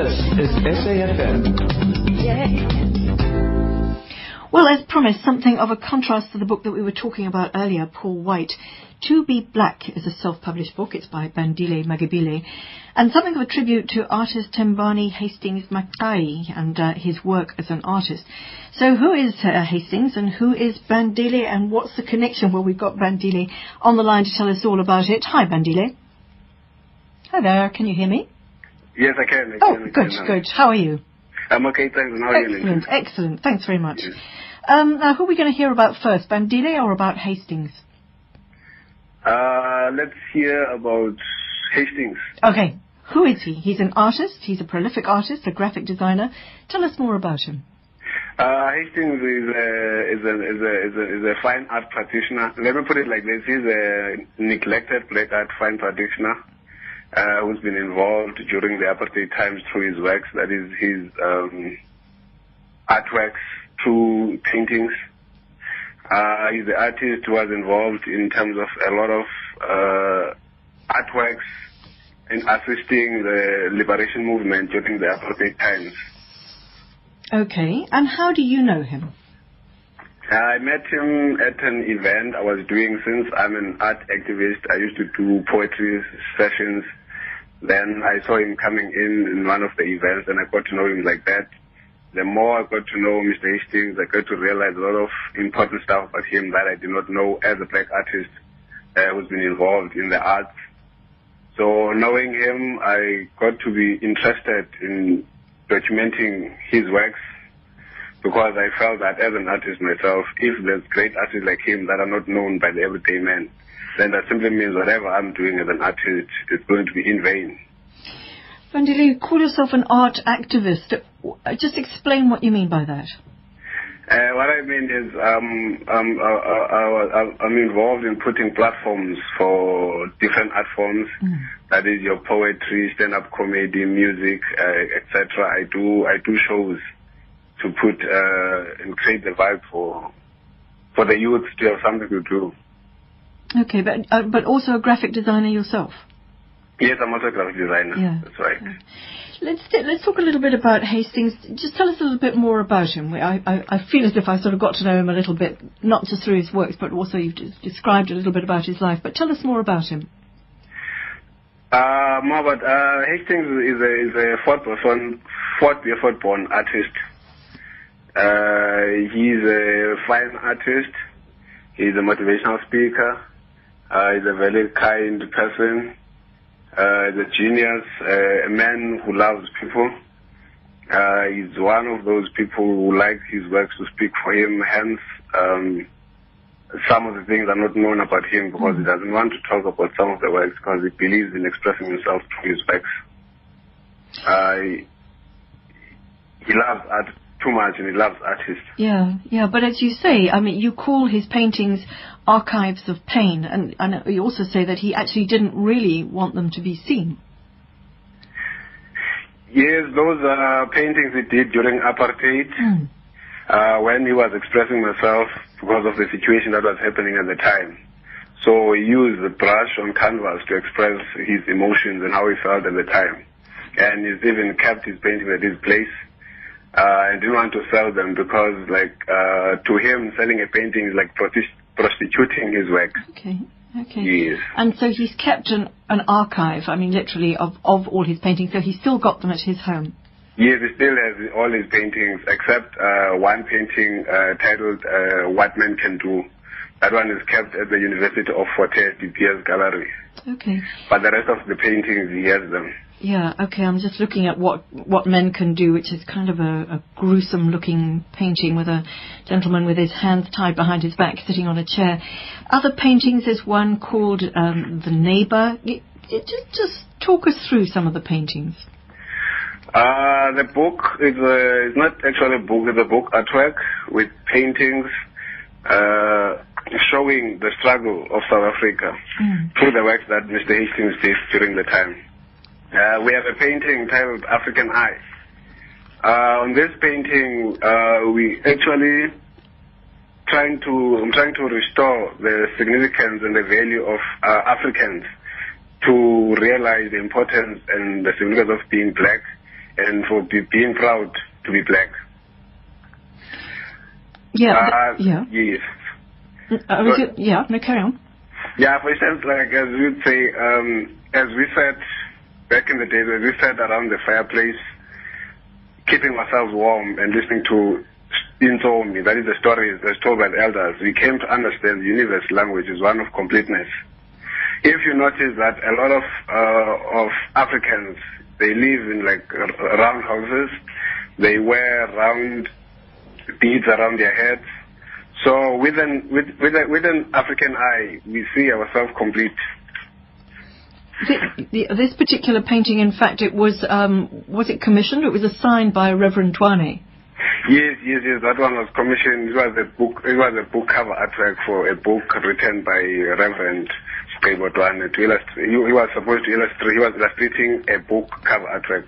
This is SAFM. Well, as promised, something of a contrast to the book that we were talking about earlier, Paul White. To Be Black is a self-published book. It's by Bandile Magabile. And something of a tribute to artist Tembani Hastings Makai and uh, his work as an artist. So who is uh, Hastings and who is Bandile and what's the connection? Well, we've got Bandile on the line to tell us all about it. Hi, Bandile. Hi there. Can you hear me? Yes, I can. I Oh, can, good, can. good. How are you? I'm okay, thanks. And how are you? Excellent, excellent. Thanks very much. Yes. Um, now, who are we going to hear about first, Bandile or about Hastings? Uh, let's hear about Hastings. Okay, who is he? He's an artist. He's a prolific artist, a graphic designer. Tell us more about him. Uh, Hastings is a, is, a, is, a, is, a, is a fine art practitioner. Let me put it like this. He's a neglected black art fine practitioner uh, who's been involved during the apartheid times through his works, that is his um, artworks, through paintings. Uh, he's the artist who was involved in terms of a lot of uh, artworks in assisting the liberation movement during the apartheid times. Okay, and how do you know him? I met him at an event I was doing since I'm an art activist. I used to do poetry sessions. Then I saw him coming in in one of the events and I got to know him like that. The more I got to know Mr. Hastings, I got to realize a lot of important stuff about him that I did not know as a black artist uh, who's been involved in the arts. So knowing him, I got to be interested in documenting his works because I felt that as an artist myself, if there's great artists like him that are not known by the everyday man, then that simply means whatever I'm doing as an artist is going to be in vain. Bandile, you call yourself an art activist. Uh, Just explain what you mean by that. Uh, what I mean is um, um, uh, uh, uh, I'm involved in putting platforms for different art forms. That is your poetry, stand-up comedy, music, uh, etc. I do I do shows to put uh, and create the vibe for for the youth to have something to do. Okay, but uh, but also a graphic designer yourself. Yes, I'm also a graphic designer. Yeah. That's right. Let's let's talk a little bit about Hastings. Just tell us a little bit more about him. I, I, I feel as if I sort of got to know him a little bit, not just through his works, but also you've des- described a little bit about his life. But tell us more about him. Uh, more about uh, Hastings is a is a fourth person, Fort Beaufort born artist. Uh, he's a fine artist. He's a motivational speaker. Uh, he's a very kind person. Uh, he's a genius, uh, a man who loves people. Uh, he's one of those people who likes his works to speak for him. Hence, um, some of the things are not known about him because he doesn't want to talk about some of the works because he believes in expressing himself through his works. Uh, he, he loves art too much and he loves artists. Yeah, yeah. But as you say, I mean, you call his paintings archives of pain, and and you also say that he actually didn't really want them to be seen. Yes, those are paintings he did during apartheid Mm. uh, when he was expressing himself because of the situation that was happening at the time. So he used the brush on canvas to express his emotions and how he felt at the time. And he's even kept his paintings at his place. Uh, and didn't want to sell them because, like, uh, to him, selling a painting is like prosti- prostituting his work. Okay. Okay. Yes. And so he's kept an, an archive, I mean, literally, of, of all his paintings. So he's still got them at his home. Yes, he still has all his paintings except uh, one painting uh, titled uh, What Men Can Do. That one is kept at the University of Fort Hare, DPS Gallery. Okay. But the rest of the paintings, he has them. Yeah, okay, I'm just looking at what, what men can do, which is kind of a, a gruesome looking painting with a gentleman with his hands tied behind his back sitting on a chair. Other paintings, there's one called um, The Neighbour. Just, just talk us through some of the paintings. Uh, the book is, a, is not actually a book, it's a book artwork with paintings uh, showing the struggle of South Africa through the work that Mr. Hastings did during the time. Uh, we have a painting titled African Eyes. Uh, on this painting, uh, we actually trying to I'm trying to restore the significance and the value of uh, Africans to realize the importance and the significance of being black and for be, being proud to be black. Yeah. Uh, yeah. Yes. Uh, was but- it- yeah. No, carry on. Yeah, for instance, like as we say, um, as we sat back in the days, as we sat around the fireplace, keeping ourselves warm and listening to intsomi, that is the stories as told by the elders, we came to understand the universe language is one of completeness. If you notice that a lot of uh, of Africans they live in like round houses, they wear round beads around their heads. So with an with with, a, with an African eye, we see ourselves complete. This particular painting, in fact, it was um, was it commissioned? It was assigned by Reverend Dwane. Yes, yes, yes. That one was commissioned. It was a book. It was a book cover artwork for a book written by Reverend Sigqibo Dwane to illustrate. He was supposed to illustrate. He was illustrating a book cover artwork.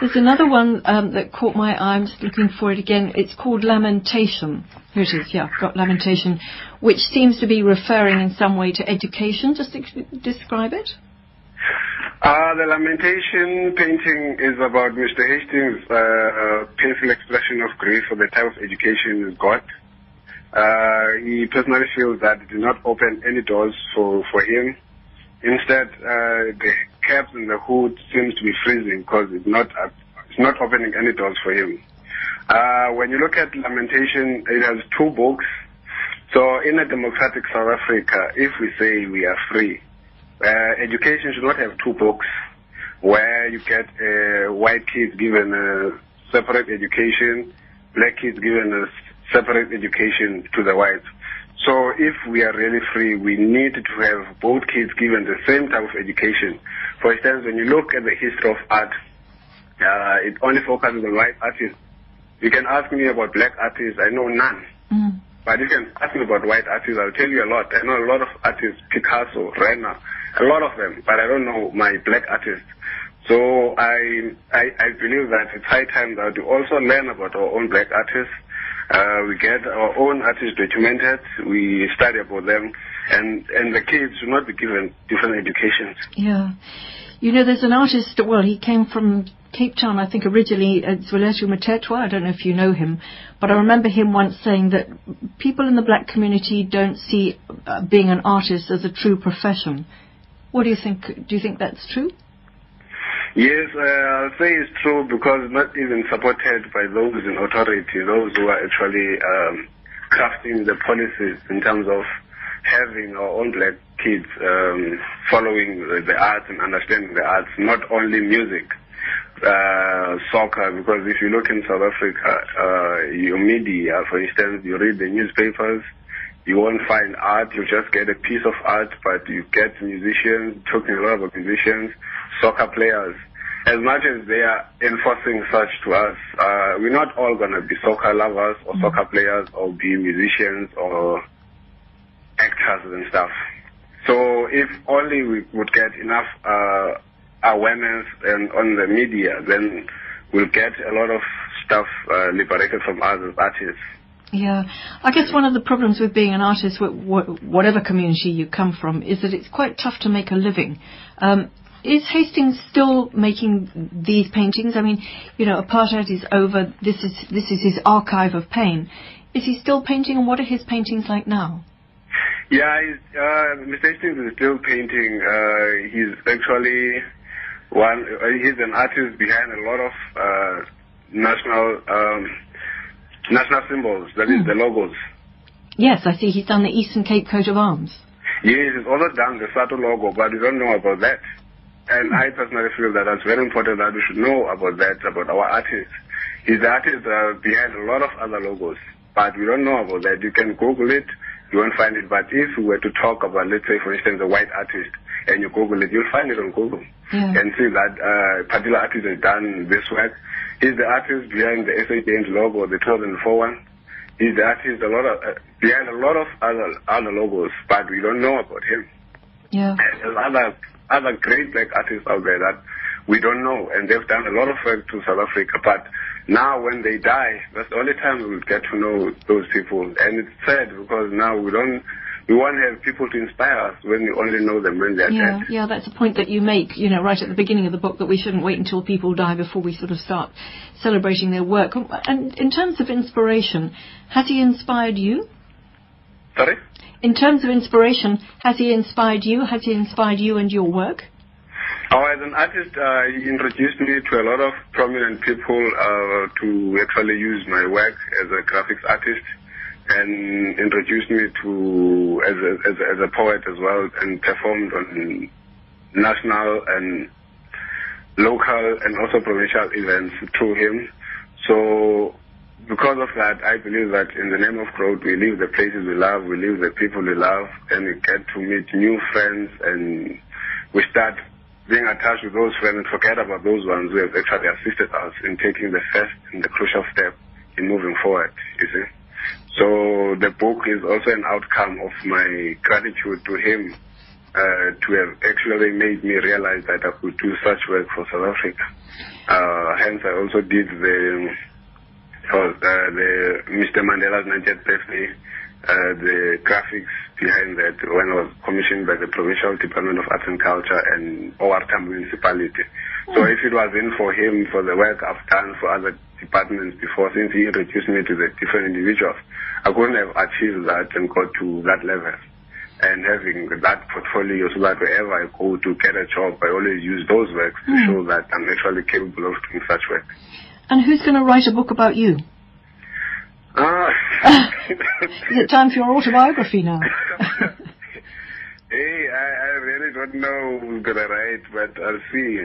There's another one um, that caught my eye. I'm just looking for it again. It's called Lamentation. Here it is. Yeah, I've got Lamentation, which seems to be referring in some way to education. Just ex- describe it. Uh, the lamentation painting is about Mr. Hastings' uh, painful expression of grief for the type of education he's got. Uh, he personally feels that it did not open any doors for, for him. Instead, uh, the caps and the hood seems to be freezing because it's not up, it's not opening any doors for him. Uh, when you look at lamentation, it has two books. So in a democratic South Africa, if we say we are free, uh, education should not have two books where you get uh, white kids given a separate education, black kids given a separate education to the whites. So if we are really free, we need to have both kids given the same type of education. For instance, when you look at the history of art, uh, it only focuses on white artists. You can ask me about black artists, I know none. Mm. But you can ask me about white artists, I'll tell you a lot. I know a lot of artists, Picasso, Rena, a lot of them, but I don't know my black artists. So I, I, I believe that it's high time that we also learn about our own black artists. Uh, we get our own artists documented, we study about them, and, and the kids should not be given different educations. Yeah. You know, there's an artist, well, he came from Cape Town, I think originally, uh, Zwelethu Mthethwa. I don't know if you know him, but I remember him once saying that people in the black community don't see uh, being an artist as a true profession. What do you think? Do you think that's true? Yes, uh, I'll say it's true because not even supported by those in authority, those who are actually um, crafting the policies in terms of having our own black kids um, following the, arts and understanding the arts, not only music, uh, soccer, because if you look in South Africa, uh, your media, for instance, you read the newspapers, you won't find art, you just get a piece of art, but you get musicians, talking a lot about musicians, soccer players. As much as they are enforcing such to us, uh, we're not all going to be soccer lovers or soccer players or be musicians or actors and stuff. So if only we would get enough uh, awareness and on the media, then we'll get a lot of stuff uh, liberated from us as artists. Yeah, I guess one of the problems with being an artist, wh- wh- whatever community you come from, is that it's quite tough to make a living. Um, is Hastings still making these paintings? I mean, you know, apartheid is over. This is this is his archive of pain. Is he still painting, and what are his paintings like now? Yeah, uh, Mr. Hastings is still painting. Uh, he's actually one. Uh, he's an artist behind a lot of uh, national um, national symbols. That is Hmm. the logos. Yes, I see. He's done the Eastern Cape coat of arms. Yes, he's also done the SATO logo, but we don't know about that. And I personally feel that it's very important that we should know about that, about our artists. He's the artist uh, behind a lot of other logos, but we don't know about that. You can Google it, you won't find it. But if we were to talk about, let's say, for instance, a white artist, and you Google it, you'll find it on Google Yeah. and see that uh, particular artist has done this work. He's the artist behind the SA Games logo, the 2004 one. He's the artist a lot of, uh, behind a lot of other other logos, but we don't know about him. Yeah. And there's other other great black artists out there that we don't know, and they've done a lot of work to South Africa. But now, when they die, that's the only time we will get to know those people. And it's sad because now we don't we want to have people to inspire us when we only know them when they're Yeah, dead. yeah, that's a point that you make, you know, right at the beginning of the book that we shouldn't wait until people die before we sort of start celebrating their work. And in terms of inspiration, has he inspired you? Sorry? In terms of inspiration, has he inspired you? Has he inspired you and your work? Oh, as an artist, uh, he introduced me to a lot of prominent people uh, to actually use my work as a graphics artist and introduced me to as a, as as a poet as well and performed on national and local and also provincial events through him. So because of that, I believe that in the name of growth, we leave the places we love, we leave the people we love, and we get to meet new friends, and we start being attached with those friends and forget about those ones who have actually assisted us in taking the first and the crucial step in moving forward, you see. So the book is also an outcome of my gratitude to him uh, to have actually made me realize that I could do such work for South Africa. Uh, hence, I also did the uh, the Mr. Mandela's 90th birthday, uh, the graphics behind that when I was commissioned by the Provincial Department of Arts and Culture and OR Municipality. So if it wasn't for him, for the work I've done for other departments before, since he introduced me to the different individuals, I couldn't have achieved that and got to that level. And having that portfolio so that wherever I go to get a job, I always use those works to show that I'm actually capable of doing such work. And who's going to write a book about you? Ah. Is it time for your autobiography now? hey, I, I really don't know who's gonna write, but I'll see.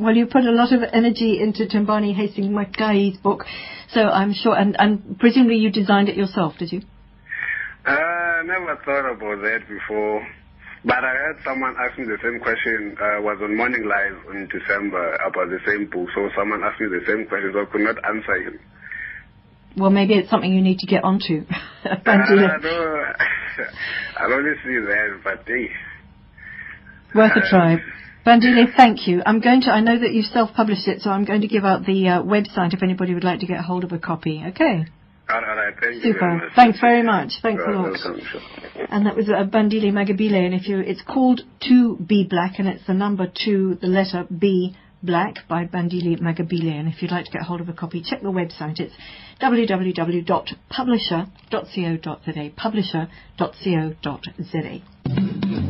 Well, you put a lot of energy into Tembani Hastings Makai's book, so I'm sure, and, and presumably you designed it yourself, did you? Uh, I never thought about that before. But I heard someone ask me the same question, uh, was on Morning Live in December about the same book. So someone asked me the same question, so I could not answer him. Well, maybe it's something you need to get onto. Uh, no, I'll only see that, but hey. Worth a try. Bandile, thank you. I'm going to, I know that you've self-published it, so I'm going to give out the uh, website if anybody would like to get hold of a copy. Okay. All right, thank Super. Thanks very much. Thanks a lot. And that was uh, Bandile Magabile, and if you, it's called To Be Black, and it's the number two, the letter B, Black, by Bandile Magabile. And if you'd like to get hold of a copy, check the website. It's www.publisher.co.za, publisher.co.za.